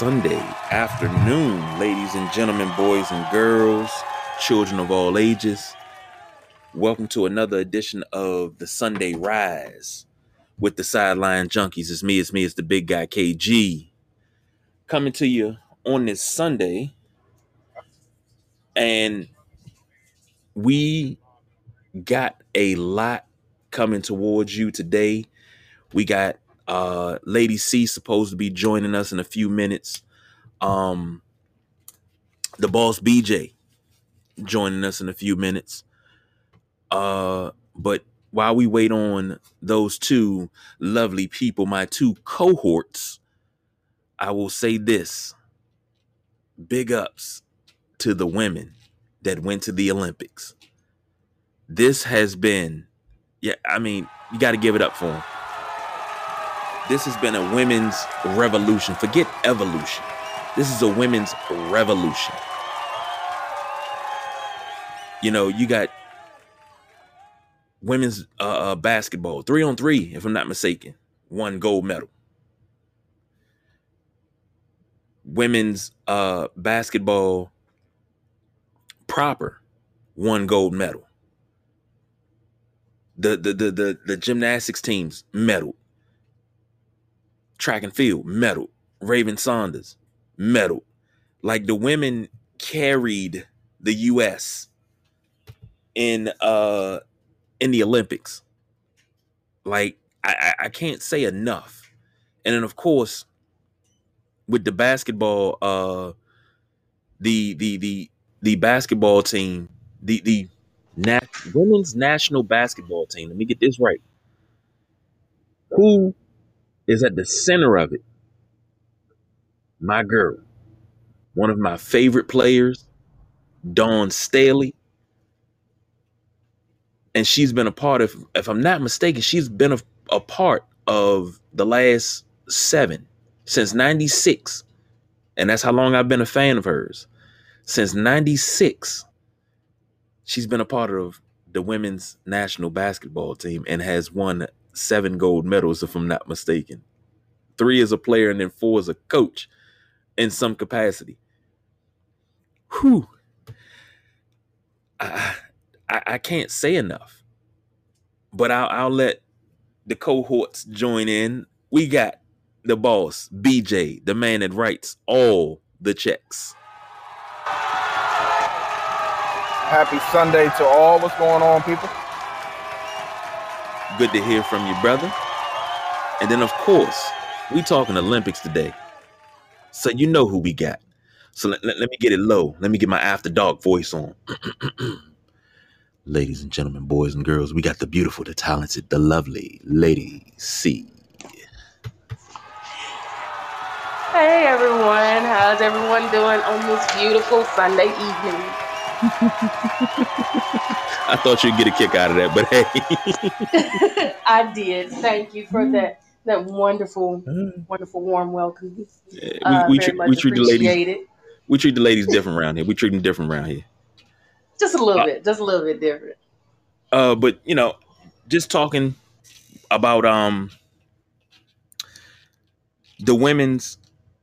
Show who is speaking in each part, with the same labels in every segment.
Speaker 1: Sunday afternoon, ladies and gentlemen, boys and girls, children of all ages. Welcome to another edition of the Sunday Rise with the Sideline Junkies. It's me, it's me, it's the big guy KG. Coming to you on this Sunday. And we got a lot coming towards you today. We got uh Lady C supposed to be joining us in a few minutes. Um the boss BJ joining us in a few minutes. Uh but while we wait on those two lovely people, my two cohorts, I will say this. Big ups to the women that went to the Olympics. This has been yeah, I mean, you got to give it up for them. This has been a women's revolution. Forget evolution. This is a women's revolution. You know, you got women's uh, uh, basketball, three on three, if I'm not mistaken, one gold medal. Women's uh, basketball proper, one gold medal. The the the the, the gymnastics teams medal track and field, medal. Raven Saunders, medal. Like the women carried the US in uh in the Olympics. Like I, I can't say enough. And then of course with the basketball uh the the the the basketball team, the the nat- women's national basketball team. Let me get this right. Who is at the center of it. My girl, one of my favorite players, Dawn Staley. And she's been a part of, if I'm not mistaken, she's been a, a part of the last seven since 96. And that's how long I've been a fan of hers. Since 96, she's been a part of the women's national basketball team and has won seven gold medals, if I'm not mistaken. Three as a player, and then four as a coach in some capacity. Whew. I, I, I can't say enough. But I'll, I'll let the cohorts join in. We got the boss, BJ, the man that writes all the checks.
Speaker 2: Happy Sunday to all. What's going on, people?
Speaker 1: Good to hear from you, brother. And then, of course, we talking Olympics today. So you know who we got. So let, let, let me get it low. Let me get my after dark voice on. Ladies and gentlemen, boys and girls, we got the beautiful, the talented, the lovely Lady C.
Speaker 3: Hey everyone, how's everyone doing on this beautiful Sunday evening?
Speaker 1: I thought you'd get a kick out of that, but hey.
Speaker 3: I did. Thank you for that that wonderful, wonderful warm welcome.
Speaker 1: Yeah,
Speaker 3: Uh,
Speaker 1: we, we,
Speaker 3: very
Speaker 1: treat, we treat the ladies we treat the ladies different around here. We treat them different around here.
Speaker 3: Just a little
Speaker 1: Uh,
Speaker 3: bit, just a little bit different.
Speaker 1: Uh, but you know, just talking about um the women's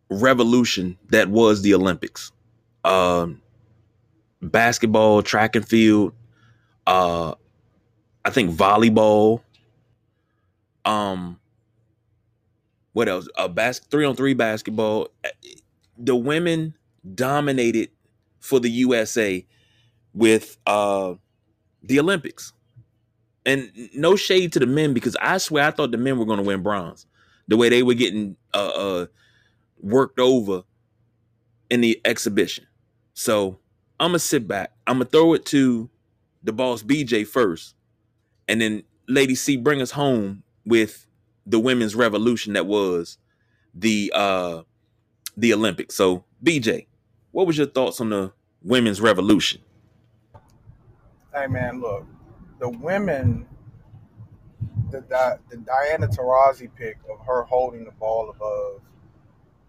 Speaker 1: revolution that was the Olympics. Um, basketball, track and field, uh, I think volleyball. Um, what else? A bas- three on three basketball. The women dominated for the USA with uh the Olympics. And no shade to the men because I swear I thought the men were going to win bronze. The way they were getting uh, uh worked over in the exhibition. So I'm gonna sit back. I'm gonna throw it to the boss BJ first, and then Lady C bring us home with the women's revolution that was the uh the Olympics. So BJ, what was your thoughts on the women's revolution?
Speaker 2: Hey, man, look, the women, the Di- the Diana Taurasi pick of her holding the ball above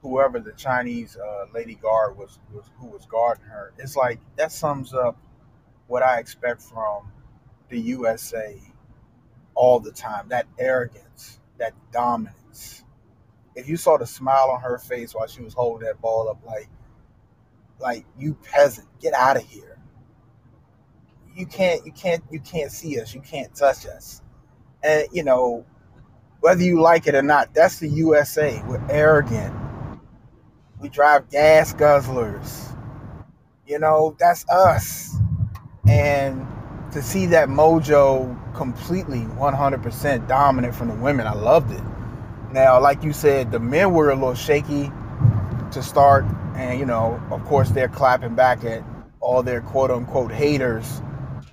Speaker 2: whoever the Chinese uh, lady guard was, was who was guarding her. It's like that sums up what I expect from the USA all the time. That arrogance, that dominance. if you saw the smile on her face while she was holding that ball up, like, like you peasant, get out of here. You can't, you can't, you can't see us. You can't touch us. And you know, whether you like it or not, that's the USA. We're arrogant. We drive gas guzzlers. You know, that's us. And to see that mojo completely 100% dominant from the women, I loved it. Now, like you said, the men were a little shaky to start. And, you know, of course, they're clapping back at all their quote unquote haters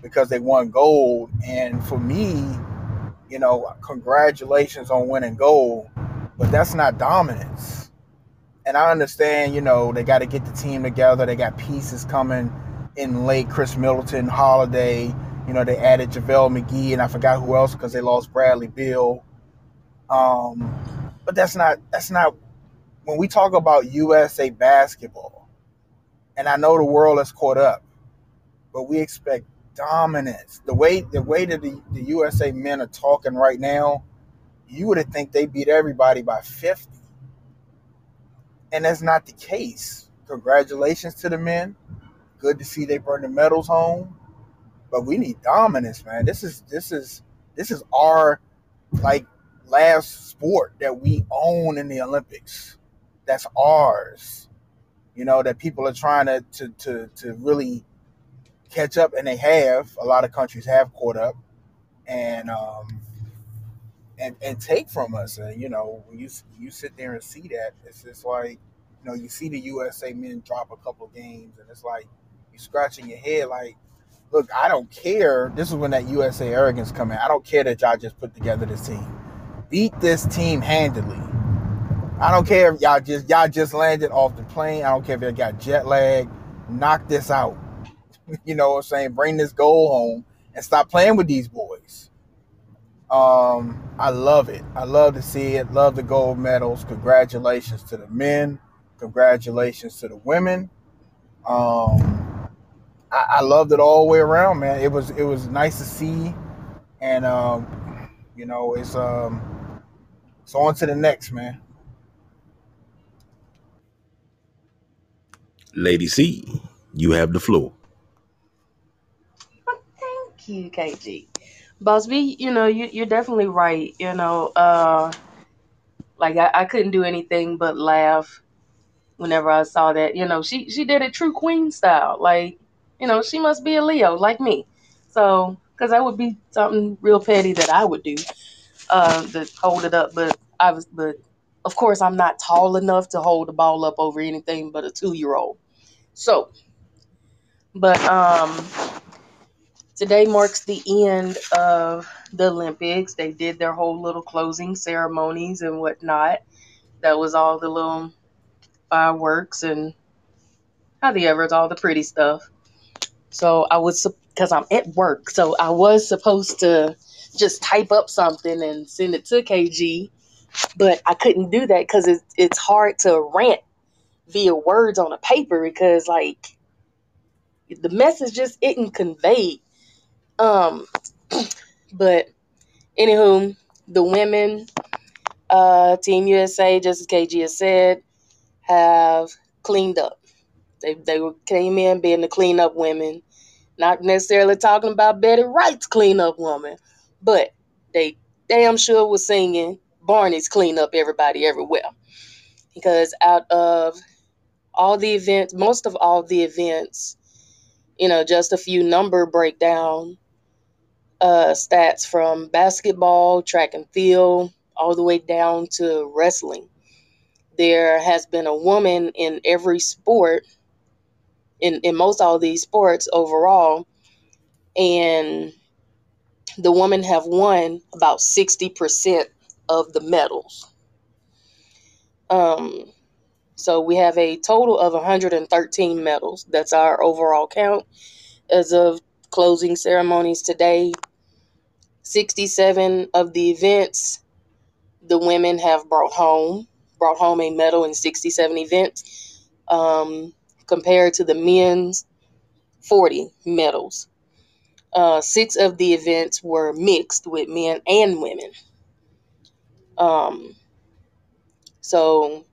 Speaker 2: because they won gold. And for me, you know, congratulations on winning gold, but that's not dominance. And I understand, you know, they got to get the team together. They got pieces coming in late. Khris Middleton, Holiday. You know, they added JaVale McGee, and I forgot who else because they lost Bradley Beal. Um, but that's not that's not when we talk about USA basketball. And I know the world has caught up, but we expect dominance. The way the way that the, the USA men are talking right now, you would have think they beat everybody by 50. And that's not the case. Congratulations to the men. Good to see they bring the medals home. But we need dominance, man. This is this is this is our like last sport that we own in the Olympics. That's ours. You know, that people are trying to to to, to really catch up, and they have. A lot of countries have caught up, and um, and and take from us. And you know, when you you sit there and see that, it's just like you know, you see the USA men drop a couple games, and it's like you scratching your head, like, look, I don't care. This is when that USA arrogance come in. I don't care that y'all just put together this team. Beat this team handily. I don't care if y'all just y'all just landed off the plane. I don't care if y'all got jet lag. Knock this out. you know what I'm saying? Bring this goal home and stop playing with these boys. Um, I love it. I love to see it. Love the gold medals. Congratulations to the men. Congratulations to the women. Um, I, I loved it all the way around, man. It was it was nice to see, and um, you know, it's um, it's on to the next, man.
Speaker 1: Lady C, you have the floor Thank
Speaker 3: you, KG. Boss B, you know, you, you're definitely right. You know, uh, like I, I couldn't do anything but laugh whenever I saw that. You know, she she did it true queen style. Like, you know, she must be a Leo like me. So, because that would be something real petty that I would do uh, to hold it up. But I was, but of course, I'm not tall enough to hold the ball up over anything but a two year old. So, but um, Today marks the end of the Olympics. They did their whole little closing ceremonies and whatnot. That was all the little fireworks and how the ever, all the pretty stuff. So I was, because I'm at work, so I was supposed to just type up something and send it to KG, but I couldn't do that because it, it's hard to rant via words on a paper because, like, the message just isn't conveyed. Um, but anywho, the women, uh, Team USA, just as KG has said, have cleaned up. They they came in being the cleanup women, not necessarily talking about Betty Wright's cleanup woman, but they damn sure was singing Barney's clean up everybody everywhere. Because out of all the events, most of all the events, you know, just a few number breakdown uh, stats from basketball, track and field, all the way down to wrestling. There has been a woman in every sport, in, in most all these sports overall, and the women have won about 60% of the medals. Um, so we have a total of 113 medals. That's our overall count as of closing ceremonies today. 67 of the events the women have brought home, brought home a medal in 67 events, um, compared to the men's 40 medals. Uh, six of the events were mixed with men and women. Um, So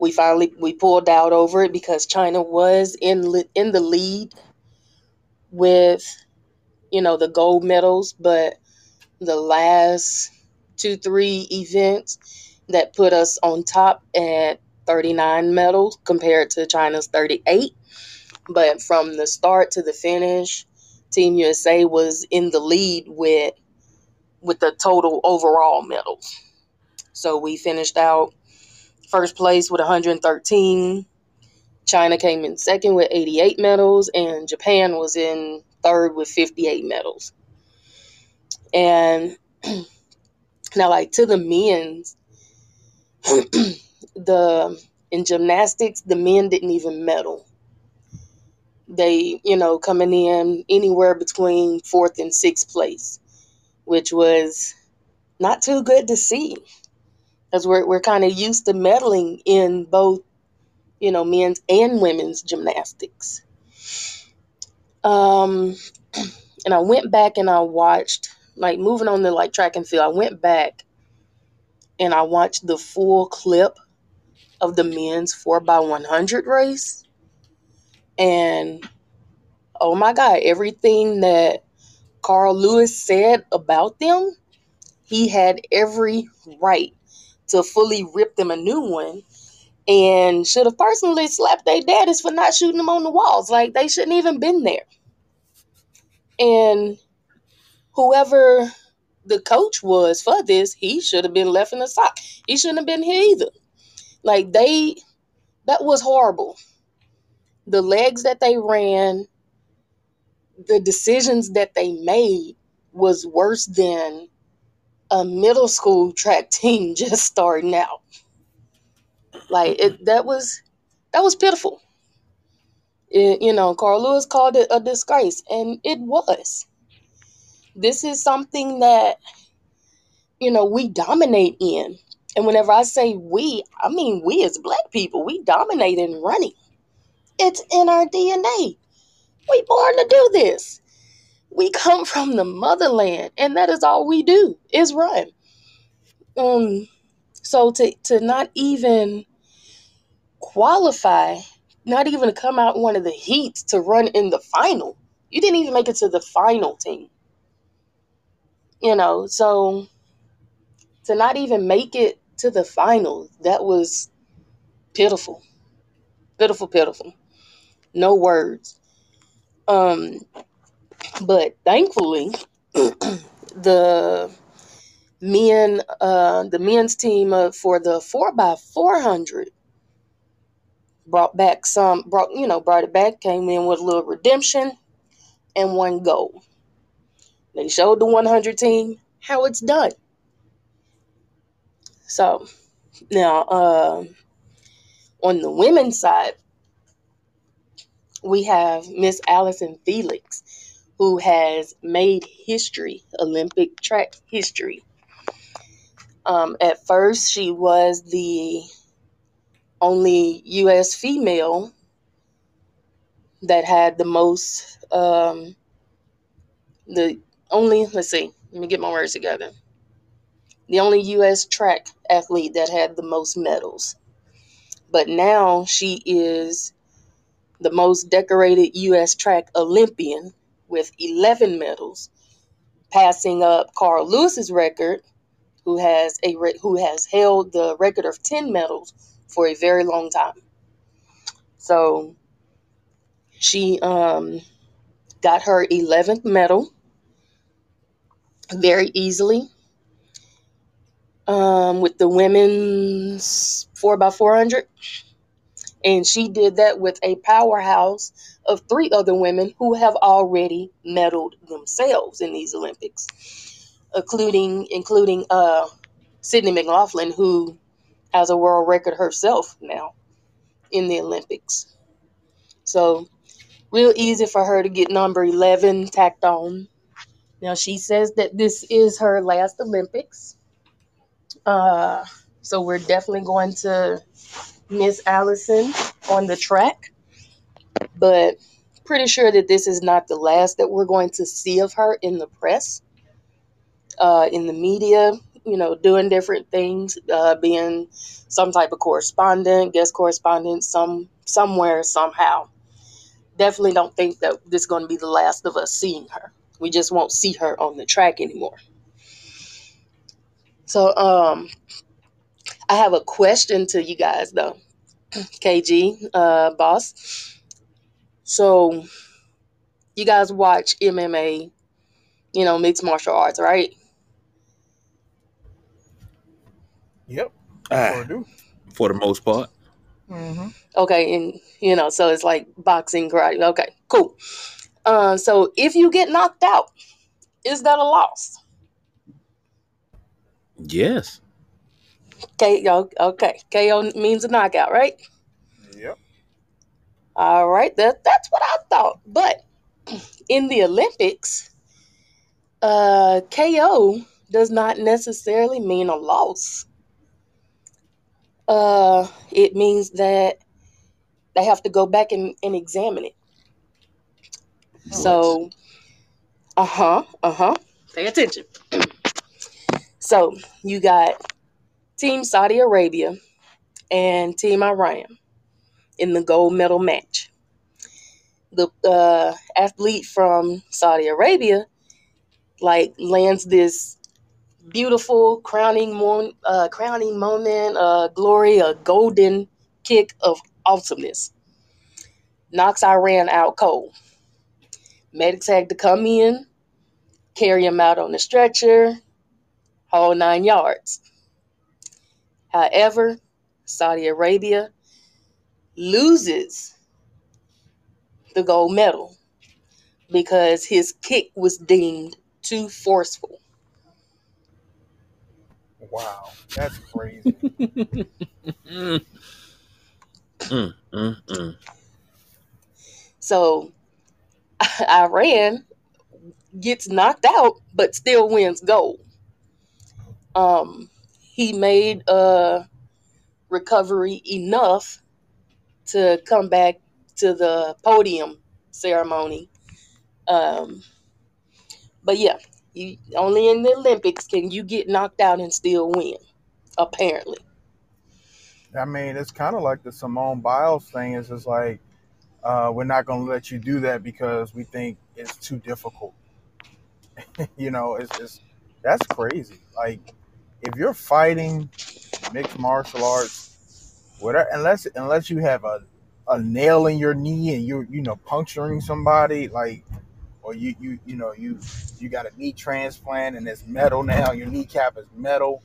Speaker 3: we finally we pulled out over it because China was in in the lead with you know the gold medals, but the last two three events that put us on top at 39 medals compared to China's 38. But from the start to the finish, Team USA was in the lead with with the total overall medals. So we finished out first place with 113. China came in second with 88 medals, and Japan was in third with 58 medals. And now, like to the men's, the in gymnastics, the men didn't even medal. They, you know, coming in anywhere between fourth and sixth place, which was not too good to see because we're, we're kind of used to medaling in both you know men's and women's gymnastics um and i went back and i watched like moving on to like track and field i went back and i watched the full clip of the men's 4 by 100 race and oh my god everything that carl lewis said about them he had every right to fully rip them a new one and should have personally slapped their daddies for not shooting them on the walls. Like they shouldn't even been there. And whoever the coach was for this, he should have been left in the sock. He shouldn't have been here either. Like they that was horrible. The legs that they ran, the decisions that they made was worse than a middle school track team just starting out. Like it, that was that was pitiful. It, you know, Carl Lewis called it a disgrace, and it was. This is something that you know we dominate in, and whenever I say we, I mean we as Black people. We dominate in running. It's in our DNA. We born to do this we come from the motherland and that is all we do is run um so to to not even qualify not even come out one of the heats to run in the final you didn't even make it to the final team you know so to not even make it to the final that was pitiful pitiful pitiful no words um but thankfully, the men, uh, the men's team uh, for the four by four hundred brought back some, brought you know, brought it back. Came in with a little redemption and one goal. They showed the one hundred team how it's done. So now, uh, on the women's side, we have Miss Allison Felix who has made history, Olympic track history. Um, at first, she was the only U.S. female that had the most, um, the only, let's see, let me get my words together. The only U.S. track athlete that had the most medals. But now she is the most decorated U.S. track Olympian with 11 medals, passing up Carl Lewis's record, who has a who has held the record of 10 medals for a very long time. So she um, got her 11th medal very easily um, with the women's 4x400. And she did that with a powerhouse of three other women who have already medaled themselves in these Olympics, including including uh, Sydney McLaughlin, who has a world record herself now in the Olympics. So, real easy for her to get number 11 tacked on. Now, she says that this is her last Olympics. Uh, so, we're definitely going to miss Allison on the track but pretty sure that this is not the last that we're going to see of her in the press, uh, in the media, you know, doing different things, uh, being some type of correspondent, guest correspondent, some somewhere somehow. Definitely don't think that this is going to be the last of us seeing her. We just won't see her on the track anymore. So, um, I have a question to you guys though, KG, uh, boss. So, you guys watch MMA, you know, mixed martial arts, right?
Speaker 2: Yep.
Speaker 1: Ah,
Speaker 2: Sure do.
Speaker 1: for the most part.
Speaker 2: Mm-hmm.
Speaker 3: Okay, and you know, so it's like boxing, karate. Okay, cool. Uh, so if you get knocked out, is that a loss?
Speaker 1: Yes.
Speaker 3: KO, okay, KO means a knockout, right?
Speaker 2: Yep.
Speaker 3: All right, that that's what I thought. But in the Olympics, uh, KO does not necessarily mean a loss. Uh, it means that they have to go back and, and examine it. So, uh huh, uh huh. Pay attention. So you got Team Saudi Arabia and Team Iran in the gold medal match. The uh, athlete from Saudi Arabia like lands this beautiful crowning uh, crowning moment, uh, glory, a golden kick of awesomeness. Knocks Iran out cold. Medics had to come in, carry him out on the stretcher, whole nine yards. However, Saudi Arabia loses the gold medal because his kick was deemed too forceful.
Speaker 2: Wow. That's crazy.
Speaker 1: Mm, mm, mm.
Speaker 3: So Iran gets knocked out, but still wins gold. Um, he made uh, recovery enough to come back to the podium ceremony. Um, but yeah, you only in the Olympics can you get knocked out and still win. Apparently,
Speaker 2: I mean, it's kind of like the Simone Biles thing. It's just like uh, we're not going to let you do that because we think it's too difficult. you know, it's just that's crazy. Like if you're fighting mixed martial arts, whatever, unless unless you have a a nail in your knee and you're you know puncturing somebody, like or you you you know you you got a knee transplant and it's metal now, your kneecap is metal.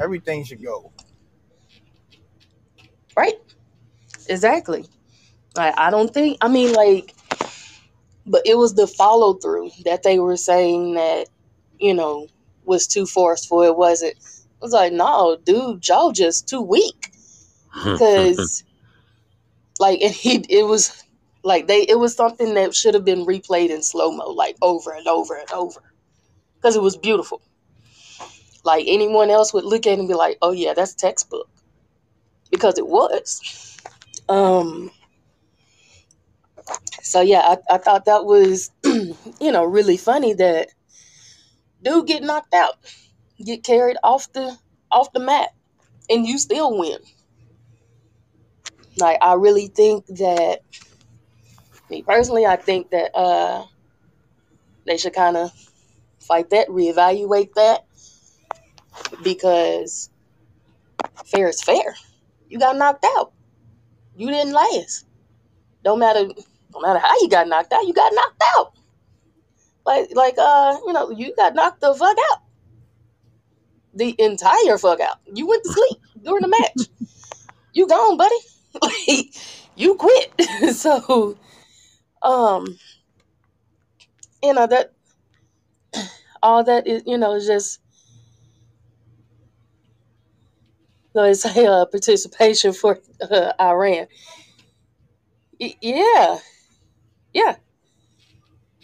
Speaker 2: Everything should go.
Speaker 3: right? Exactly. Like I don't think. I mean, like, but it was the follow through that they were saying that you know was too forceful. It wasn't. It was like, no, dude, Joe just too weak because like and he it was like they it was something that should have been replayed in slow mo like over and over and over because it was beautiful. Like anyone else would look at it and be like, oh yeah, that's textbook because it was. Um. So yeah, I, I thought that was you know really funny that dude get knocked out, get carried off the off the mat, and you still win. Like I really think that me personally, I think that uh they should kind of fight that, reevaluate that, because fair is fair. You got knocked out. You didn't last. Don't matter no matter how you got knocked out, you got knocked out. Like like uh, you know, you got knocked the fuck out. The entire fuck out. You went to sleep during the match. you gone, buddy. Like you quit. so um you know that all that is you know is just let's say uh, participation for uh, Iran. Y- yeah, yeah.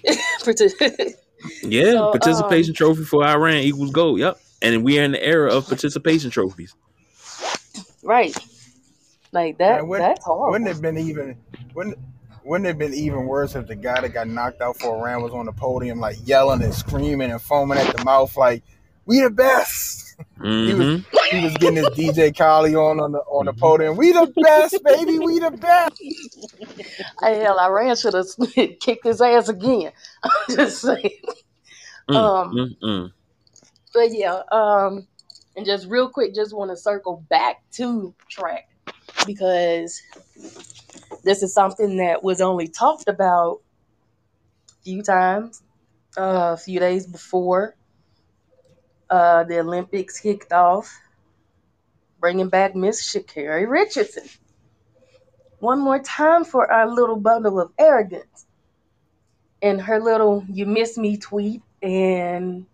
Speaker 1: Yeah,
Speaker 3: so um,
Speaker 1: participation trophy for Iran equals gold. Yep. And we are in the era of participation trophies.
Speaker 3: right, like that.
Speaker 2: Man, would,
Speaker 3: that's horrible.
Speaker 2: wouldn't it have been even wouldn't wouldn't it have been even worse if the guy that got knocked out for a round was on the podium like yelling and screaming and foaming at the mouth like We the best.
Speaker 1: Mhm.
Speaker 2: He was getting his DJ Khaled on on the on the podium. We the best, baby. We the best.
Speaker 3: Hey, hell, Iran should have kicked his ass again. I'm just saying.
Speaker 1: Mm,
Speaker 3: Um,
Speaker 1: mm, mm.
Speaker 3: But yeah, um, and just real quick, just want to circle back to track because this is something that was only talked about a few times, uh, a few days before uh, the Olympics kicked off, bringing back Miss Sha'Carri Richardson. One more time for our little bundle of arrogance and her little "You Miss Me" tweet and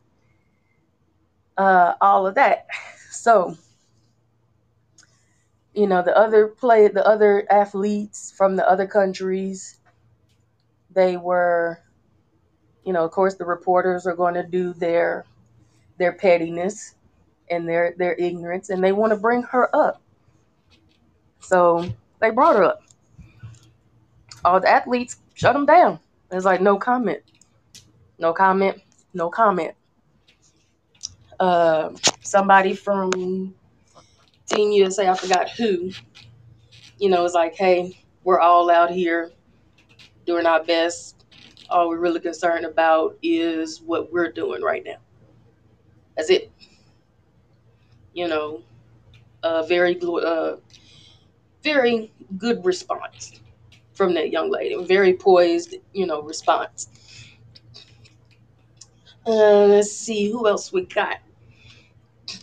Speaker 3: uh, all of that. So, you know, the other play, the other athletes from the other countries, they were, you know, of course, the reporters are going to do their their pettiness and their their ignorance, and they want to bring her up. So they brought her up. All the athletes shut them down. It's like no comment, no comment, no comment uh, somebody from Team USA, I forgot who, you know, was like, hey, we're all out here doing our best. All we're really concerned about is what we're doing right now. That's it. You know, a very, uh, very good response from that young lady. Very poised, you know, response. Uh, let's see who else we got.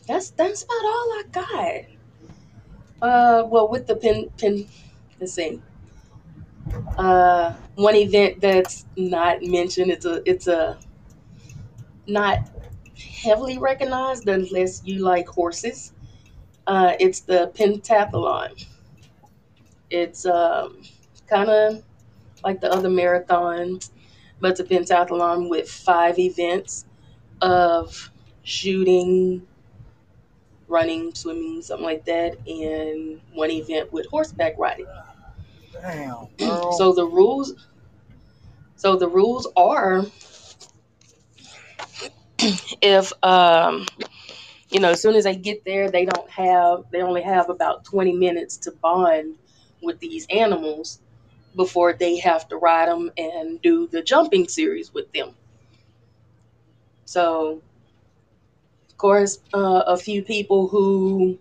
Speaker 3: That's that's about all I got. Uh, well, with the pin pin, let's see. Uh, one event that's not mentioned. It's a it's a not heavily recognized unless you like horses. Uh, it's the pentathlon. It's um, kind of like the other marathons, but it's a pentathlon with five events of shooting, running, swimming, something like that, and one event with horseback riding.
Speaker 2: Damn, girl.
Speaker 3: So the rules, so the rules are, if um, you know, as soon as they get there, they don't have, they only have about twenty minutes to bond with these animals before they have to ride them and do the jumping series with them. So, course, uh, a few people who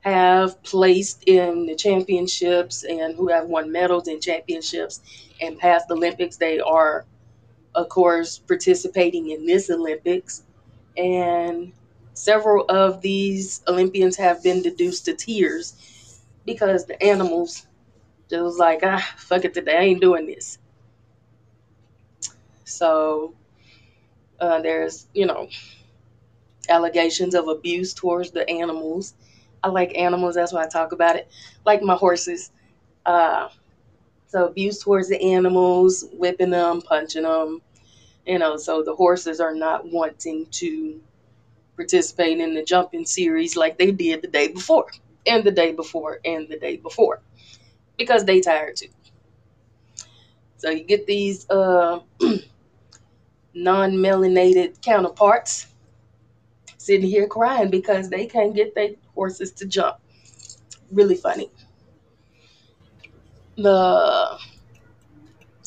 Speaker 3: have placed in the championships and who have won medals in championships and past Olympics, they are, of course, participating in this Olympics. And several of these Olympians have been reduced to tears because the animals just was like, ah, fuck it today, I ain't doing this. So uh, there's, you know, allegations of abuse towards the animals. I like animals, that's why I talk about it. Like my horses. Uh, so abuse towards the animals, whipping them, punching them. You know, so the horses are not wanting to participate in the jumping series like they did the day before, and the day before, and the day before, because they tired too. So you get these uh, non-melanated counterparts sitting here crying because they can't get their horses to jump. Really funny. The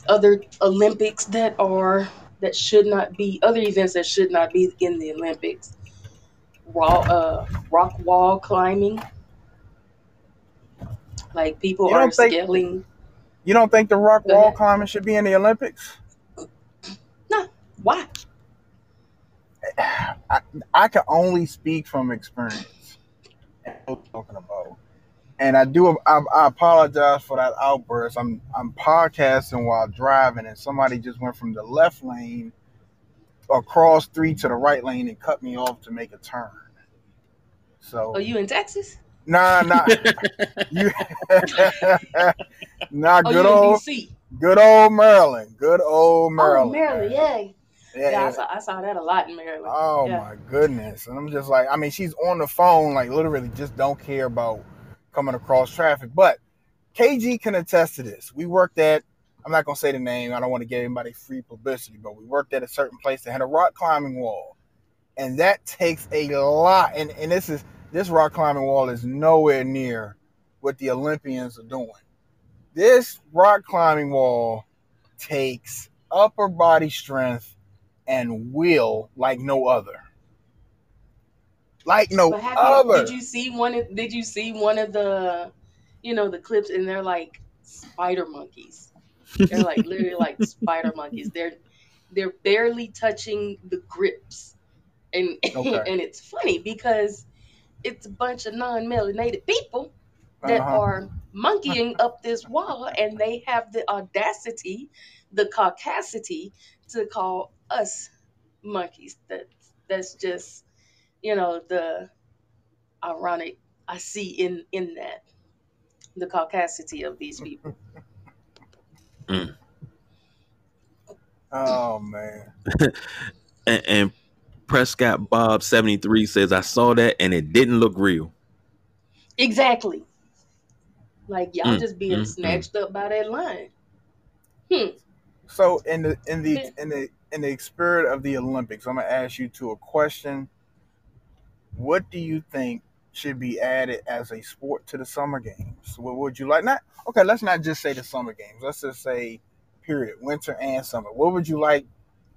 Speaker 3: other Olympics that are that should not be other events that should not be in the Olympics. Raw, uh, rock wall climbing. Like people
Speaker 2: You
Speaker 3: are
Speaker 2: think-
Speaker 3: scaling.
Speaker 2: You don't think the rock wall climbing should be in the Olympics? No.
Speaker 3: Why?
Speaker 2: I, I can only speak from experience. Talking about. And I do. I, I apologize for that outburst. I'm I'm podcasting while driving, and somebody just went from the left lane across three to the right lane and cut me off to make a turn. So
Speaker 3: are you in Texas?
Speaker 2: nah, nah, you, nah.
Speaker 3: Oh,
Speaker 2: Good
Speaker 3: in
Speaker 2: old,
Speaker 3: DC?
Speaker 2: good old Maryland. Good old Maryland.
Speaker 3: Oh, Maryland, yeah.
Speaker 2: Yeah,
Speaker 3: Yeah. I saw, I saw that a lot in Maryland.
Speaker 2: Oh
Speaker 3: Yeah.
Speaker 2: my goodness. And I'm just like, I mean, she's on the phone, like literally just don't care about coming across traffic. But KG can attest to this. We worked at, I'm not going to say the name, I don't want to give anybody free publicity, but we worked at a certain place that had a rock climbing wall. and that takes a lot. And and this is this rock climbing wall is nowhere near what the Olympians are doing. This rock climbing wall takes upper body strength and will like no other. Like no other.
Speaker 3: you, did you see one? Of, did you see one of the, you know, the clips? And they're like spider monkeys. They're like literally like spider monkeys. They're they're barely touching the grips, and
Speaker 2: Okay.
Speaker 3: and it's funny because it's a bunch of non-melanated people that
Speaker 2: Uh-huh.
Speaker 3: are monkeying up this wall, and they have the audacity, the caucasity, to call us monkeys. That that's just, you know, the ironic I see in in that the caucasity of these people.
Speaker 2: Oh man.
Speaker 1: And, and Prescott Bob seventy three says I saw that and it didn't look real.
Speaker 3: Exactly. Like y'all
Speaker 1: Mm,
Speaker 3: just being
Speaker 1: mm, mm.
Speaker 3: snatched up by that line.
Speaker 2: So in the in the in the in the spirit of the Olympics, I'm gonna ask you to a question. What do you think should be added as a sport to the summer games? What would you like? Not okay. Let's not just say the summer games. Let's just say period, winter and summer. What would you like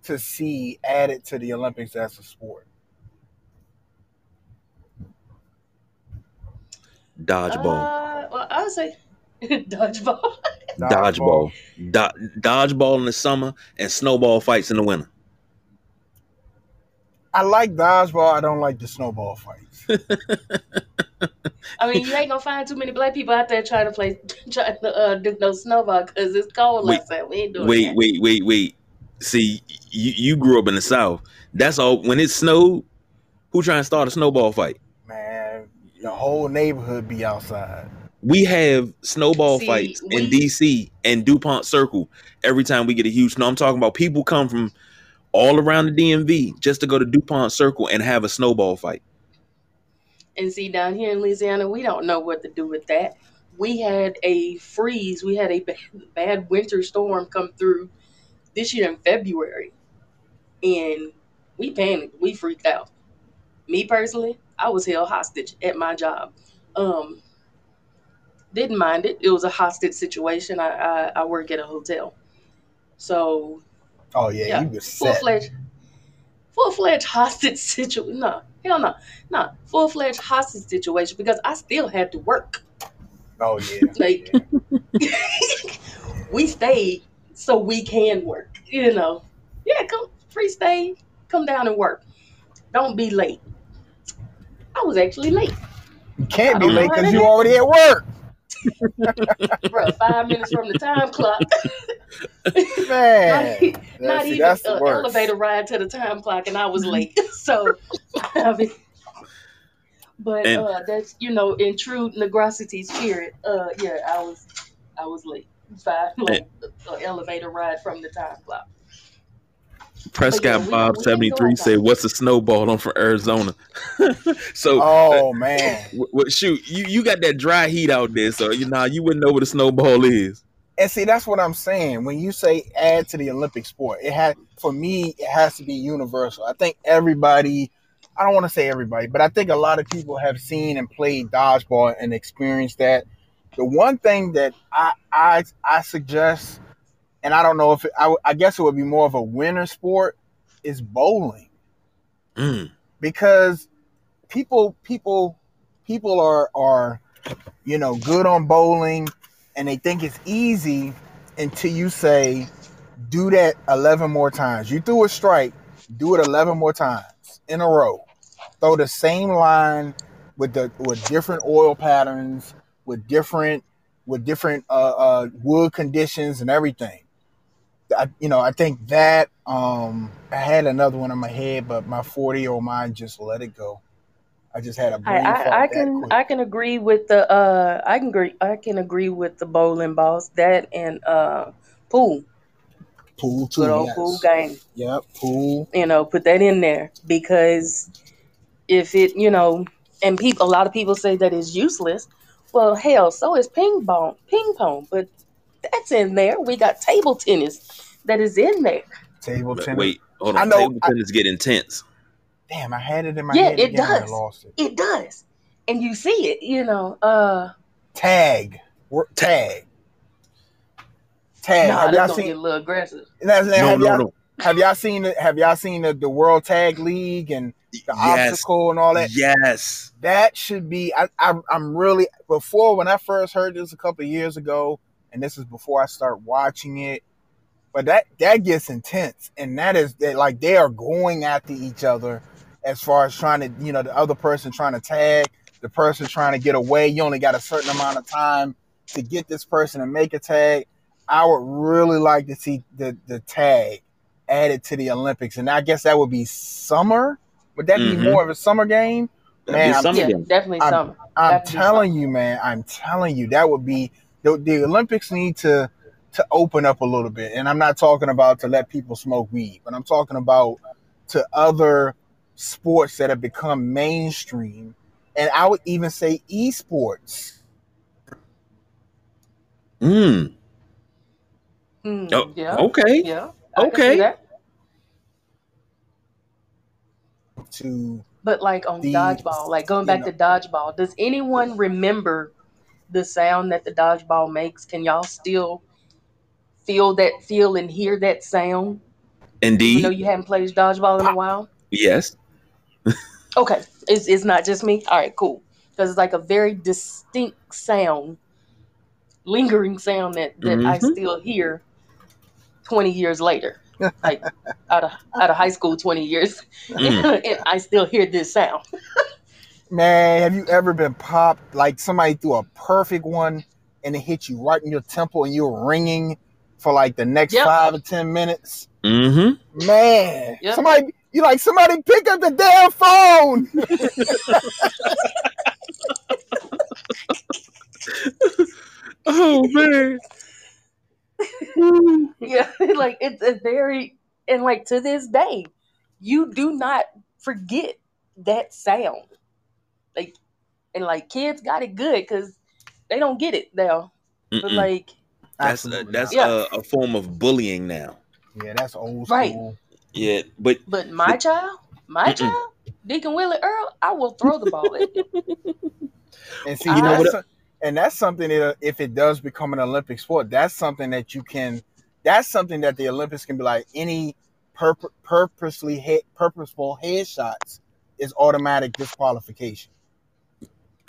Speaker 2: to see added to the Olympics as a sport?
Speaker 1: Dodgeball.
Speaker 3: Uh, well, I would say dodgeball.
Speaker 1: Dodgeball. Do- dodgeball in the summer and snowball fights in the winter.
Speaker 2: I like dodgeball. I don't like the snowball fights.
Speaker 3: I mean, you ain't gonna find too many black people out there trying to play, trying to uh, do no snowball because it's cold
Speaker 1: Wait,
Speaker 3: outside. We ain't doing
Speaker 1: Wait,
Speaker 3: that.
Speaker 1: wait, wait, wait. See, you, you grew up in the South. That's all. When it snowed, who trying to start a snowball fight?
Speaker 2: Man, the whole neighborhood be outside.
Speaker 1: We have snowball
Speaker 3: See,
Speaker 1: fights in
Speaker 3: we-
Speaker 1: DC and DuPont Circle every time we get a huge snow. I'm talking about people come from all around the DMV just to go to DuPont Circle and have a snowball fight.
Speaker 3: And see, down here in Louisiana, we don't know what to do with that. We had a freeze. We had a bad, bad winter storm come through this year in February, and we panicked. We freaked out. Me personally, I was held hostage at my job. Um, didn't mind it. It was a hostage situation. I I, I work at a hotel, so
Speaker 2: Oh yeah,
Speaker 3: Yeah,
Speaker 2: you was
Speaker 3: full fledged, full fledged hostage situation. No, hell no, no, full fledged hostage situation because I still had to work.
Speaker 2: Oh yeah.
Speaker 3: Like we stayed so we can work. You know, yeah, come free stay, come down and work. Don't be late. I was actually late,
Speaker 2: You can't be late because you already at work.
Speaker 3: Bro. Five minutes from the time clock.
Speaker 2: Man.
Speaker 3: Not, not
Speaker 2: see,
Speaker 3: even an elevator ride to the time clock, and I was late. so, I mean, but
Speaker 1: And-
Speaker 3: uh, that's you know, in true Negrosity spirit, uh, yeah, I was, I was late. Five like an elevator ride from the time clock.
Speaker 1: Prescott
Speaker 3: we-
Speaker 1: Bob
Speaker 3: we
Speaker 1: seventy
Speaker 3: can go
Speaker 1: three
Speaker 3: outside.
Speaker 1: said, "What's a snowball? I'm from Arizona." so,
Speaker 2: Oh man.
Speaker 1: w- w- shoot, you you got that dry heat out there, so you know you wouldn't know what a snowball is.
Speaker 2: And see, that's what I'm saying. When you say add to the Olympic sport, it had for me, it has to be universal. I think everybody, I don't want to say everybody, but I think a lot of people have seen and played dodgeball and experienced that. The one thing that I I I suggest, and I don't know if it, I, I guess it would be more of a winter sport, is bowling.
Speaker 1: Mm.
Speaker 2: because people people people are are you know good on bowling and they think it's easy until you say do that 11 more times. You threw a strike do it 11 more times in a row. Throw the same line with the with different oil patterns with different with different uh, uh, wood conditions and everything I, you know, I think that um, I had another one in my head, but my forty year old mind just let it go. I just had a
Speaker 3: I,
Speaker 2: brain fart
Speaker 3: I, I can
Speaker 2: quick.
Speaker 3: I can agree with the uh I can agree I can agree with the bowling balls that and uh pool
Speaker 2: pool too.
Speaker 3: good old
Speaker 2: yes.
Speaker 3: pool game
Speaker 2: Yep, pool.
Speaker 3: you know put that in there because if it you know and people a lot of people say that it's useless well hell so is ping pong ping pong but that's in there we got table tennis that is in there
Speaker 2: Table
Speaker 1: But
Speaker 2: tennis.
Speaker 1: Wait, hold
Speaker 2: I
Speaker 1: on.
Speaker 2: know-
Speaker 1: Table
Speaker 2: I-
Speaker 1: tennis get intense.
Speaker 2: Damn, I had it in my
Speaker 3: Yeah,
Speaker 2: head
Speaker 3: it
Speaker 2: again and I
Speaker 3: does.
Speaker 2: lost it.
Speaker 3: It does. And you see it, you know. Uh
Speaker 2: Tag. Wor- Tag. Tag.
Speaker 3: nah,
Speaker 2: have y'all seen
Speaker 3: get a little aggressive.
Speaker 2: that's-
Speaker 1: No, no,
Speaker 2: y'all
Speaker 1: no.
Speaker 2: have y'all seen it? Have y'all seen the, the World Tag League and the
Speaker 1: Yes.
Speaker 2: obstacle and all that?
Speaker 1: Yes.
Speaker 2: that should be I, I i'm really before when i first heard this a couple of years ago and this is before i start watching it but that that gets intense and that is that like they are going after each other as far as trying to you know the other person trying to tag the person trying to get away you only got a certain amount of time to get this person and make a tag i would really like to see the the tag added to the olympics and i guess that would be summer would that
Speaker 1: Mhm.
Speaker 2: be more of a summer game
Speaker 1: That'd
Speaker 2: Man,
Speaker 1: be
Speaker 2: I'm-
Speaker 1: some
Speaker 3: Yeah, definitely
Speaker 2: I'm-
Speaker 3: summer.
Speaker 2: I'm
Speaker 3: That'd be
Speaker 2: telling you, man. I'm telling you, that would be the, the Olympics need to to open up a little bit. And I'm not talking about to let people smoke weed, but I'm talking about to other sports that have become mainstream. And I would even say esports.
Speaker 1: Mm.
Speaker 3: Hmm,
Speaker 1: Oh,
Speaker 3: yeah.
Speaker 1: okay.
Speaker 3: Yeah. I
Speaker 1: Okay.
Speaker 2: To
Speaker 3: But like on
Speaker 2: The-
Speaker 3: dodgeball, like going back
Speaker 2: know.
Speaker 3: to dodgeball, does anyone remember the sound that the dodgeball makes? Can y'all still feel that feel and hear that sound? Even though
Speaker 1: Indeed.
Speaker 3: you haven't played dodgeball in a while?
Speaker 1: Yes.
Speaker 3: Okay. It's it's not just me? All right, cool. Because it's like a very distinct sound, lingering sound that, that I
Speaker 1: Mhm.
Speaker 3: still hear twenty years later. Like out of out of high school twenty years.
Speaker 1: Mm.
Speaker 3: and I still hear this sound.
Speaker 2: man, have you ever been popped like somebody threw a perfect one and it hit you right in your temple and you're ringing for like the next
Speaker 3: Yep.
Speaker 2: five or ten minutes?
Speaker 1: Mm-hmm.
Speaker 2: Man,
Speaker 3: Yep.
Speaker 2: somebody you like somebody pick up the damn phone.
Speaker 1: Oh man.
Speaker 3: Yeah, like it's a very and like to this day, you do not forget that sound. Like and like kids got it good because they don't get it now. But
Speaker 1: Mm-mm.
Speaker 3: like
Speaker 1: That's a, that's
Speaker 2: not.
Speaker 1: a, a form of bullying now.
Speaker 2: yeah, that's old
Speaker 3: Right.
Speaker 2: school.
Speaker 1: Yeah, but
Speaker 3: but my child, my
Speaker 1: Mm-mm.
Speaker 3: child, Deacon Willie Earl, I will throw the ball at him.
Speaker 2: And see,
Speaker 3: You know
Speaker 2: that's
Speaker 1: what-
Speaker 2: a- and that's something that uh, if it does become an Olympic sport, that's something that you can. That's something that the Olympics can be like any purp- purposely hit, purposeful headshots is automatic disqualification.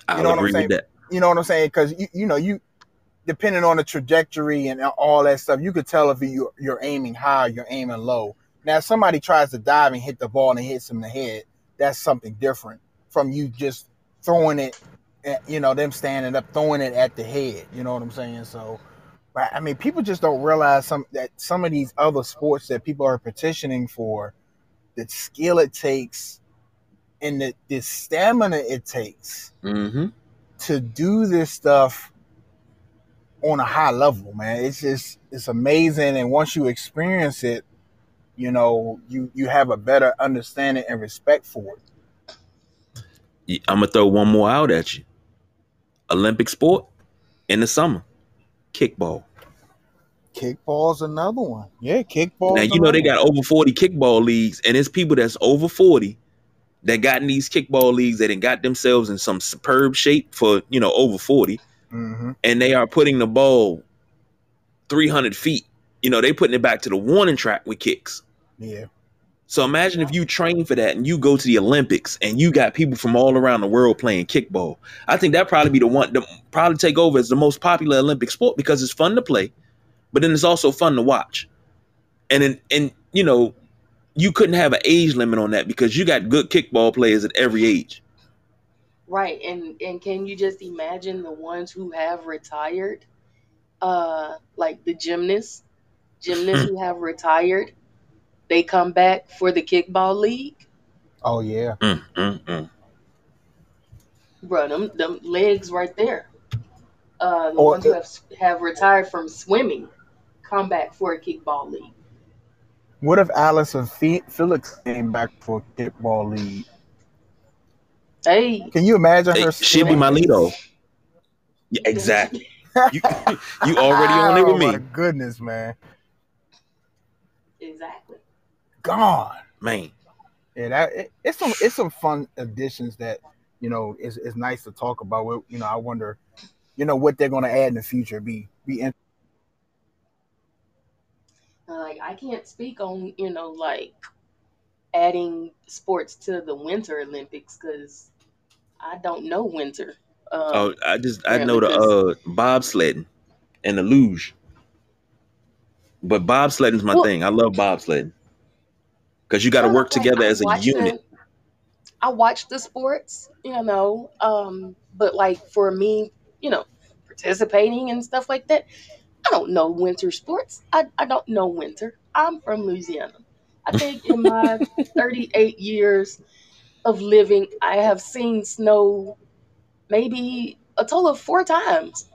Speaker 1: I'll
Speaker 2: know what I'm saying? You know what I'm saying? Because you, you know you, depending on the trajectory and all that stuff, you could tell if you you're aiming high, you're aiming low. Now, if somebody tries to dive and hit the ball and hits him in the head, that's something different from you just throwing it. At, you know them standing up, throwing it at the head. You know what I'm saying? So, but I mean, people just don't realize some that some of these other sports that people are petitioning for, the skill it takes, and the, the stamina it takes
Speaker 1: Mm-hmm.
Speaker 2: to do this stuff on a high level, man. It's just it's amazing and once you experience it, you know, you you have a better understanding and respect for it.
Speaker 1: I'm gonna throw one more out at you. Olympic sport in the summer, kickball.
Speaker 2: Kickball's another one. Yeah, kickball.
Speaker 1: now you know they got over 40 kickball leagues, and it's people that's over 40 that got in these kickball leagues that and got themselves in some superb shape for you know over 40,
Speaker 2: hmm
Speaker 1: and they are putting the ball 300 feet. You know they putting it back to the warning track with kicks.
Speaker 2: Yeah.
Speaker 1: So imagine if you train for that and you go to the Olympics and you got people from all around the world playing kickball. I think that probably be the one to probably take over as the most popular Olympic sport because it's fun to play, but then it's also fun to watch. And then and you know, you couldn't have an age limit on that because you got good kickball players at every age.
Speaker 3: Right, and and can you just imagine the ones who have retired, uh, like the gymnasts, gymnasts who have retired, they come back for the kickball league,
Speaker 2: Oh yeah.
Speaker 1: Mm, mm, mm.
Speaker 3: bro. Them them legs right there. Uh, the
Speaker 2: Or
Speaker 3: ones who have have retired from swimming, come back for a kickball league.
Speaker 2: What if Allyson Fe- Felix came back for kickball league?
Speaker 3: Hey,
Speaker 2: Can you imagine
Speaker 1: Hey,
Speaker 2: her?
Speaker 1: she'll be my lead off. Yeah, exactly. You, you already on it oh, with
Speaker 2: Oh, my
Speaker 1: me,
Speaker 2: goodness, man.
Speaker 3: exactly.
Speaker 2: Gone.
Speaker 1: man.
Speaker 2: Yeah, that it, it's some it's some fun additions that you know is is nice to talk about. You know, I wonder, you know, what they're going to add in the future. Be be in-
Speaker 3: like I can't speak on you know like adding sports to the Winter Olympics because I don't know winter. Um,
Speaker 1: Oh, I just I know the uh bobsledding and the luge. But bobsledding's my
Speaker 3: Well-
Speaker 1: thing. I love bobsledding. Cause you gotta work together
Speaker 3: I
Speaker 1: as a unit.
Speaker 3: the- I watch the sports, you know, um, but like for me, you know, participating and stuff like that, I don't know winter sports. I, I don't know winter. I'm from Louisiana. I think in my 38 years of living, I have seen snow maybe a total of four times.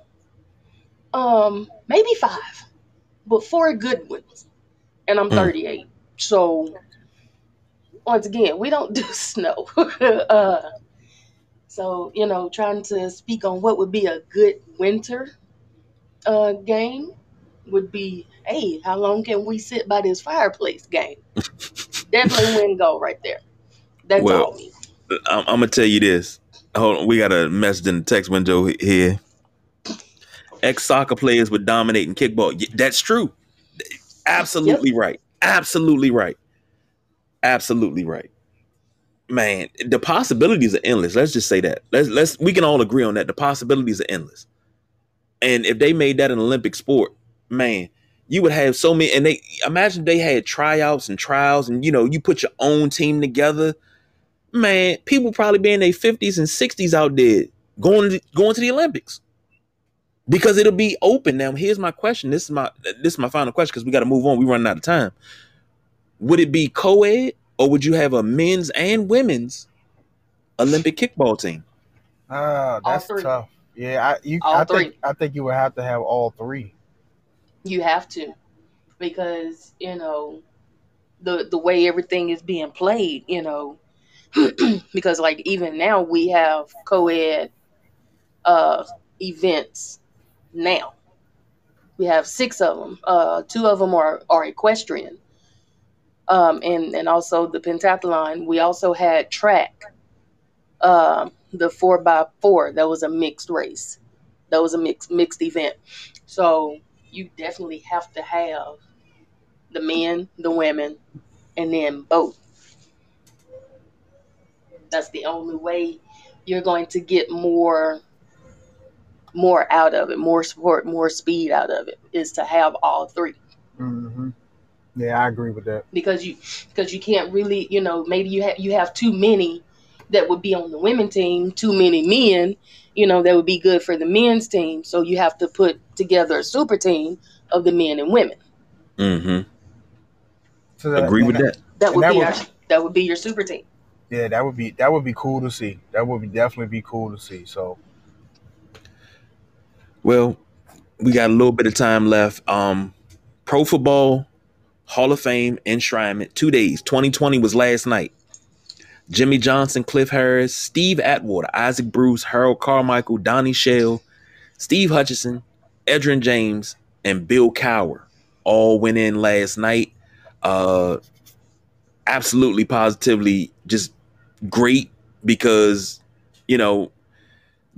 Speaker 3: Um, maybe five, but four good ones. And I'm
Speaker 1: Hmm.
Speaker 3: 38. So once again, we don't do snow. uh, so, you know, trying to speak on what would be a good winter uh, game would be, hey, how long can we sit by this fireplace game? Definitely win go right there. That's
Speaker 1: Well,
Speaker 3: all me.
Speaker 1: I'm, I'm gonna tell you this. Hold on, we got a message in the text window here. Ex soccer players would dominate in kickball. That's true. Absolutely right. Absolutely right. Absolutely right. Man, the possibilities are endless. Let's just say that. Let's let's we can all agree on that. The possibilities are endless. And if they made that an Olympic sport, man, you would have so many. And they imagine they had tryouts and trials, and you know, you put your own team together man, people probably be in their fifties and sixties out there going to, going to the Olympics because it'll be open. Now, here's my question. This is my this is my final question because we got to move on. We're running out of time. Would it be co-ed or would you have a men's and women's Olympic kickball team?
Speaker 2: Ah,
Speaker 3: All
Speaker 2: that's tough. Yeah, I you
Speaker 3: All
Speaker 2: I think
Speaker 3: three.
Speaker 2: I think you would have to have all three.
Speaker 3: You have to, because you know the the way everything is being played. You know, because like even now we have co-ed uh, events. Now we have six of them. Uh, two of them are are equestrian, um, and and also the pentathlon. We also had track. Um, the four by four that was a mixed race. That was a mixed mixed event. So you definitely have to have the men, the women, and then both. That's the only way you're going to get more more out of it, more support, more speed out of it is to have all three.
Speaker 2: hmm Yeah, I agree with that.
Speaker 3: Because you because you can't really, you know, maybe you have you have too many that would be on the women team, too many men, you know, that would be good for the men's team. So you have to put together a super team of the men and women.
Speaker 1: Mm-hmm.
Speaker 2: So that-
Speaker 1: Agree with that.
Speaker 3: That
Speaker 2: And
Speaker 3: would
Speaker 2: that
Speaker 3: be
Speaker 2: would-
Speaker 3: our, that would be your super team.
Speaker 2: Yeah, that would be that would be cool to see. That would be definitely be cool to see. So
Speaker 1: Well, we got a little bit of time left. Um, Pro Football Hall of Fame enshrinement, two days. 2020 was last night. Jimmy Johnson, Cliff Harris, Steve Atwater, Isaac Bruce, Harold Carmichael, Donnie Shell, Steve Hutchinson, Edgerrin James, and Bill Cowher all went in last night. Uh, absolutely, positively, just great because you know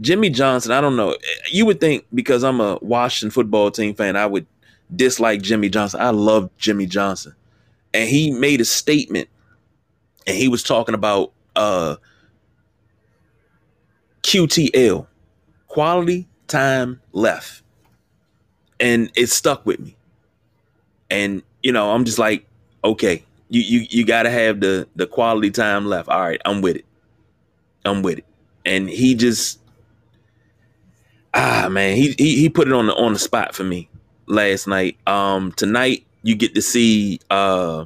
Speaker 1: Jimmy Johnson, I don't know. You would think because I'm a Washington football team fan, I would dislike Jimmy Johnson. I love Jimmy Johnson. And he made a statement and he was talking about uh QTL, quality time left. And it stuck with me. And you know, I'm just like, okay, you you you got to have the the quality time left. All right, I'm with it. I'm with it. And he just ah man, he he he put it on the on the spot for me last night. Um tonight you get to see uh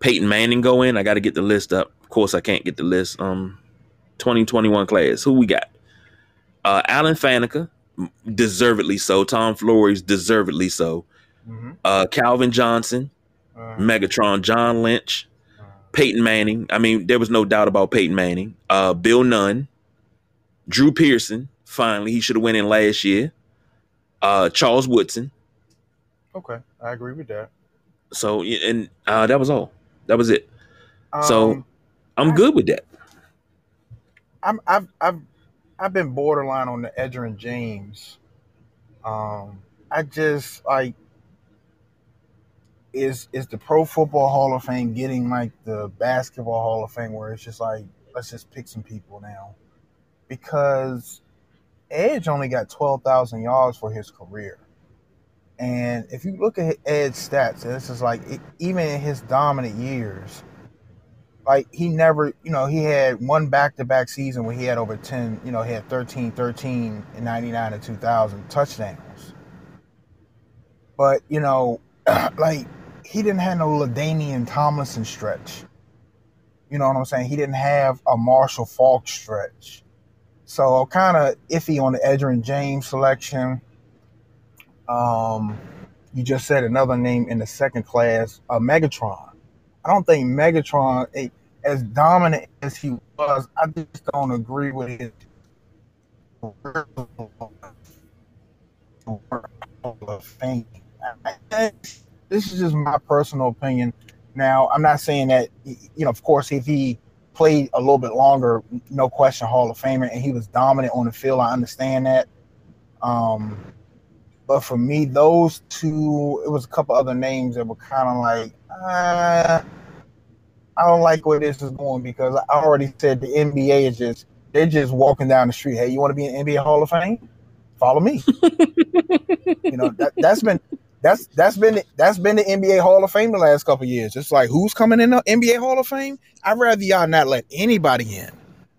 Speaker 1: Peyton Manning go in. I got to get the list up. Of course, I can't get the list. Um 2021 class. Who we got? Uh Alan Faneca, deservedly so. Tom Flores, deservedly so.
Speaker 2: mhm.
Speaker 1: Uh Calvin Johnson,
Speaker 2: Uh,
Speaker 1: Megatron, John Lynch,
Speaker 2: uh,
Speaker 1: Peyton Manning. I mean, there was no doubt about Peyton Manning. Uh, Bill Nunn, Drew Pearson. Finally, he should have went in last year. Uh, Charles Woodson.
Speaker 2: okay, I agree with that.
Speaker 1: So, and uh, that was all. That was it. So
Speaker 2: Um,
Speaker 1: I'm
Speaker 2: I-
Speaker 1: good with that.
Speaker 2: I'm I've I've I've been borderline on the Edgerrin James. Um, I just like is is the Pro Football Hall of Fame getting like the Basketball Hall of Fame where it's just like let's just pick some people now because Edge only got twelve thousand yards for his career, and if you look at Ed's stats, this is like it, even in his dominant years like he never you know he had one back-to-back season where he had over 10 you know he had 13 13 in 99 and 2000 touchdowns. But you know like he didn't have no LaDainian Tomlinson stretch. You know what I'm saying? He didn't have a Marshall Faulk stretch. So kind of iffy on the Edgerrin James selection um you just said another name in the second class uh, Megatron I don't think Megatron, eh, as dominant as he was, I just don't agree with his of Fame. This is just my personal opinion. Now, I'm not saying that, you know, of course, if he played a little bit longer, no question, Hall of Famer, and he was dominant on the field, I understand that. Um, but for me, those two, it was a couple other names that were kind of like, uh, I don't like where this is going because I already said the NBA is just they're just walking down the street. Hey, you want to be in NBA Hall of Fame? Follow me. you know that that's been that's that's been that's been the NBA Hall of Fame the last couple years. It's like who's coming in the NBA Hall of Fame? I'd rather y'all not let anybody in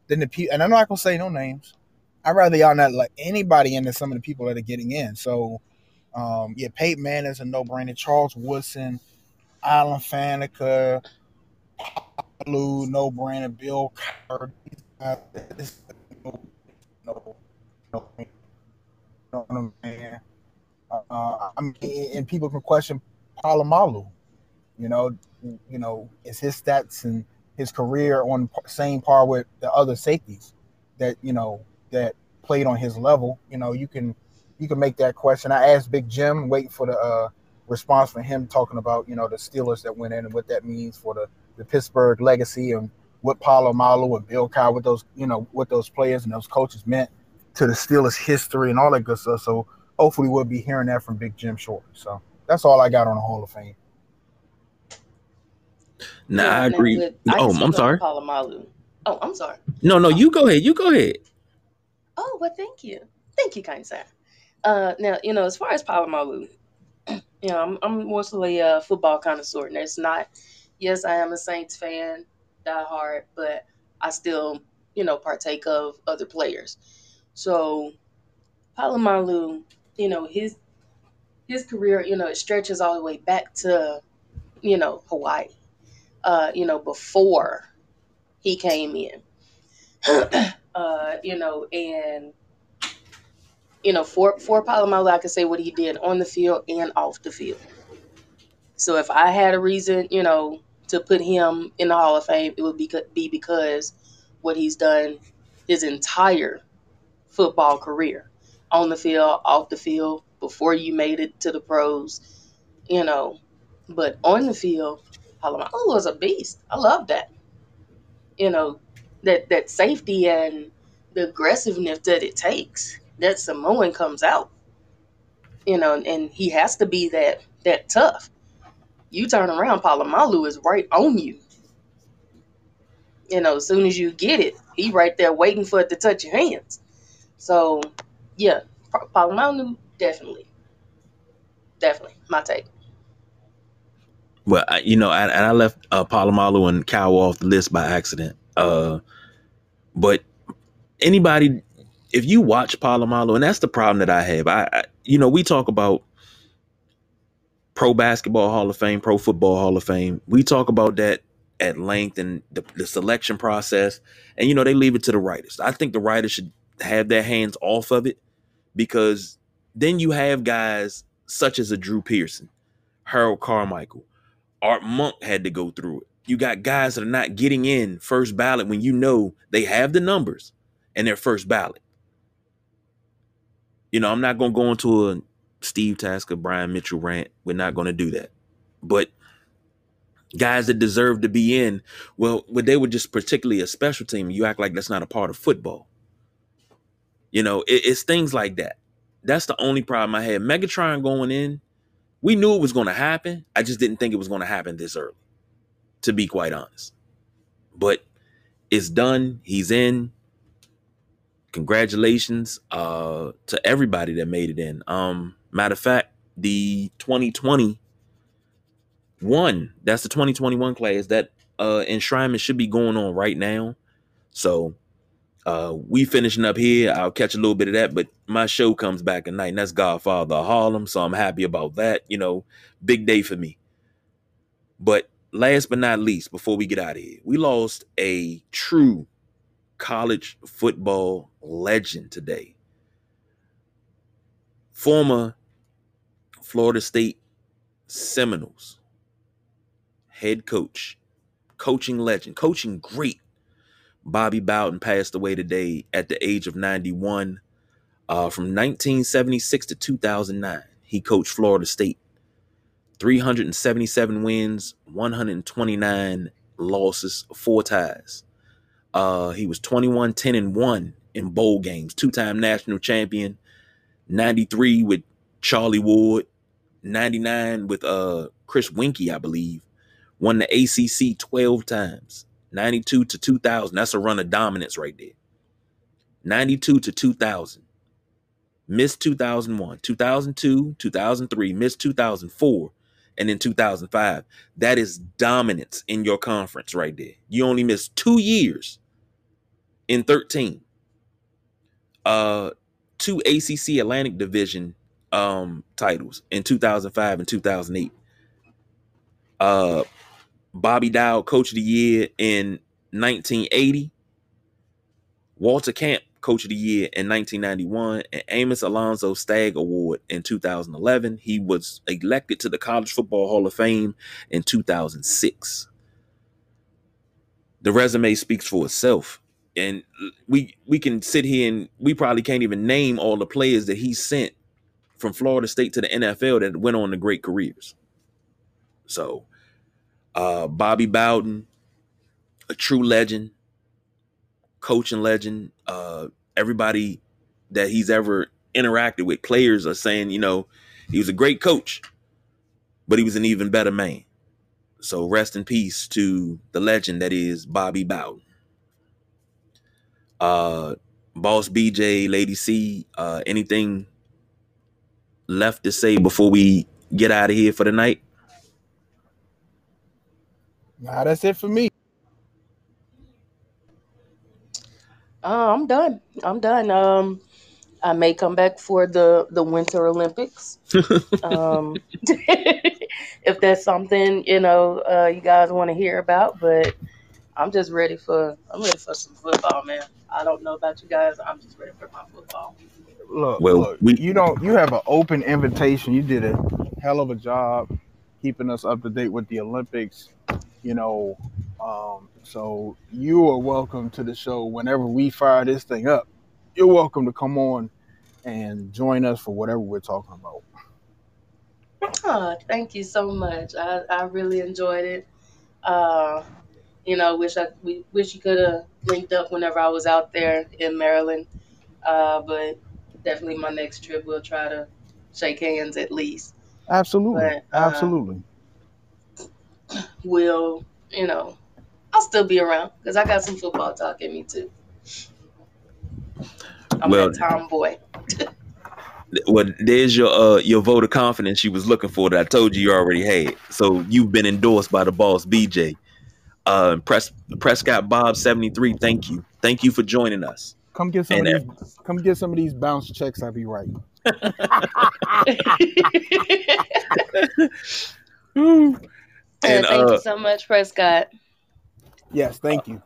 Speaker 2: than the people. And I'm not gonna say no names. I'd rather y'all not let anybody in than some of the people that are getting in. So, um, yeah, Peyton Manning's a no brainer. Charles Woodson, Alan Faneca, Lou, no brainer. Bill this- no, no, no, no, man. Uh, I mean, and people can question Polamalu. You know, you know, is his stats and his career on same par with the other safeties that you know that played on his level? You know, you can you can make that question. I asked Big Jim, waiting for the uh, response from him talking about you know the Steelers that went in and what that means for the the Pittsburgh legacy and what Polamalu and Bill Cowher, what those you know what those players and those coaches meant to the Steelers history and all that good stuff. So hopefully we'll be hearing that from Big Jim shortly. So that's all I got on the Hall of Fame.
Speaker 1: Nah, I agree.
Speaker 3: with- I
Speaker 1: oh, I'm
Speaker 3: on
Speaker 1: sorry.
Speaker 3: Polamalu. Oh, I'm sorry.
Speaker 1: No, no, you go ahead. You go ahead.
Speaker 3: Oh, well, thank you. Thank you, kind sir. Uh, now, you know, as far as Polamalu, you know, I'm, I'm mostly a football connoisseur, and it's not, yes, I am a Saints fan, die hard, but I still, you know, partake of other players. So, Polamalu, you know, his his career, you know, it stretches all the way back to, you know, Hawaii, uh, you know, before he came in. uh, you know, and you know, for for Polamalu, I can say what he did on the field and off the field. So if I had a reason, you know, to put him in the Hall of Fame, it would be be because what he's done his entire football career, on the field, off the field, before you made it to the pros, you know. But on the field, Polamalu was a beast. I love that. You know, that that safety and the aggressiveness that it takes that Samoan comes out. You know, and he has to be that that tough. You turn around, Polamalu is right on you. You know, as soon as you get it, he right there waiting for it to touch your hands. So, yeah, Polamalu definitely, definitely my take.
Speaker 1: Well, I, you know, I, and I left uh, Polamalu and Cow off the list by accident. Uh, but anybody, if you watch Polamalu, and that's the problem that I have. I, I, you know, we talk about Pro Basketball Hall of Fame, Pro Football Hall of Fame. We talk about that at length and the, the selection process, and you know, they leave it to the writers. I think the writers should have their hands off of it because then you have guys such as a Drew Pearson, Harold Carmichael. Art Monk had to go through it. You got guys that are not getting in first ballot when you know they have the numbers and their first ballot. You know, I'm not going to go into a Steve Tasker, Brian Mitchell rant. We're not going to do that. But guys that deserve to be in. Well, but they were just particularly a special team. You act like that's not a part of football. You know, it, it's things like that. That's the only problem I had. Megatron going in, we knew it was going to happen. I just didn't think it was going to happen this early, to be quite honest. But it's done. He's in. Congratulations uh, to everybody that made it in. Um, matter of fact, the 2020 one, that's the 2021 class that uh enshrinement should be going on right now. So uh we finishing up here. I'll catch a little bit of that, but my show comes back at night, and that's Godfather Harlem. So I'm happy about that. You know, big day for me. But last but not least, before we get out of here, we lost a true college football legend today. Former Florida State Seminoles head coach, coaching legend, coaching great. Bobby Bowden passed away today at the age of 91. Uh, from 1976 to 2009, he coached Florida State. 377 wins, 129 losses, four ties. Uh, he was 21, 10, and 1 in bowl games, two time national champion, 93 with Charlie Ward, 99 with uh, Chris Weinke, I believe. Won the ACC 12 times, 92 to 2000. That's a run of dominance right there. 92 to 2000. Missed 2001, 2002, 2003, missed 2004, and then 2005. That is dominance in your conference right there. You only missed two years in 13. Uh, two ACC Atlantic Division um titles in 2005 and 2008. Uh Bobby Dodd Coach of the Year in 1980. Walter Camp Coach of the Year in 1991, and Amos Alonzo Stagg Award in 2011. He was elected to the College Football Hall of Fame in 2006. The resume speaks for itself. And we we can sit here and we probably can't even name all the players that he sent from Florida State to the NFL that went on to great careers. So uh, Bobby Bowden, a true legend, coaching legend. Uh, everybody that he's ever interacted with, players are saying, you know, he was a great coach, but he was an even better man. So rest in peace to the legend that is Bobby Bowden. Uh, Boss BJ, Lady C, uh, anything left to say before we get out of here for the night?
Speaker 2: Nah, that's it for me.
Speaker 3: Uh, I'm done. I'm done. Um, I may come back for the the Winter Olympics. um, if that's something you know uh, you guys want to hear about, but I'm just ready for I'm ready for some football, man. I don't know about you guys. I'm just ready for my football.
Speaker 2: Look,
Speaker 1: Well,
Speaker 2: look,
Speaker 1: we-
Speaker 2: you don't you have an open invitation. You did a hell of a job keeping us up to date with the Olympics. You know, um, so you are welcome to the show whenever we fire this thing up. You're welcome to come on and join us for whatever we're talking about.
Speaker 3: Oh, thank you so much. I, I really enjoyed it. Uh, you know, wish I we wish you could have linked up whenever I was out there in Maryland. Uh, but definitely my next trip we'll try to shake hands at least.
Speaker 2: Absolutely,
Speaker 3: But, uh,
Speaker 2: absolutely.
Speaker 3: We'll, you know, I'll still be around because I got some football talk in me too. I'm
Speaker 1: Well-
Speaker 3: that tomboy.
Speaker 1: Well, there's your uh your vote of confidence you was looking for that I told you you already had. So you've been endorsed by the boss BJ. Uh Pres- Prescott Bob 73, thank you. Thank you for joining us.
Speaker 2: Come get some
Speaker 1: and
Speaker 2: of these. Come get some of these bounce checks. I'll be right.
Speaker 1: And
Speaker 3: thank
Speaker 1: uh
Speaker 3: you so much, Prescott.
Speaker 2: Yes, thank you.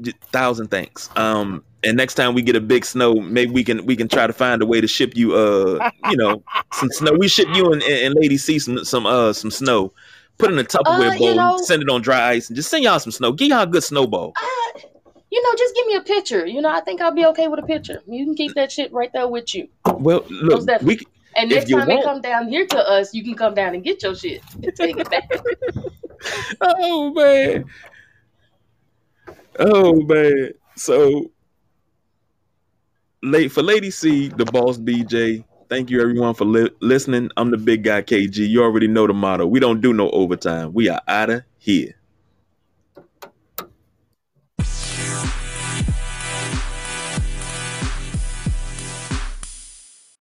Speaker 1: j- thousand thanks. Um and next time we get a big snow, maybe we can we can try to find a way to ship you uh you know some snow. We ship you and, and Lady C some some uh some snow. Put it in a Tupperware
Speaker 3: Uh, you
Speaker 1: bowl,
Speaker 3: know-
Speaker 1: send it on dry ice, and just send y'all some snow. Give y'all a good snowball.
Speaker 3: Uh, you know, just give me a picture. You know, I think I'll be okay with a picture. You can keep that shit right there with you.
Speaker 1: Well, look,
Speaker 3: Most definitely.
Speaker 1: we
Speaker 3: And next
Speaker 1: you
Speaker 3: time they come down here to us, you can come down and get your shit and take it back.
Speaker 1: Oh man. Oh man. So late for Lady C, the boss BJ. Thank you everyone for li- listening. I'm the big guy KG. You already know the motto. We don't do no overtime. We are out of here.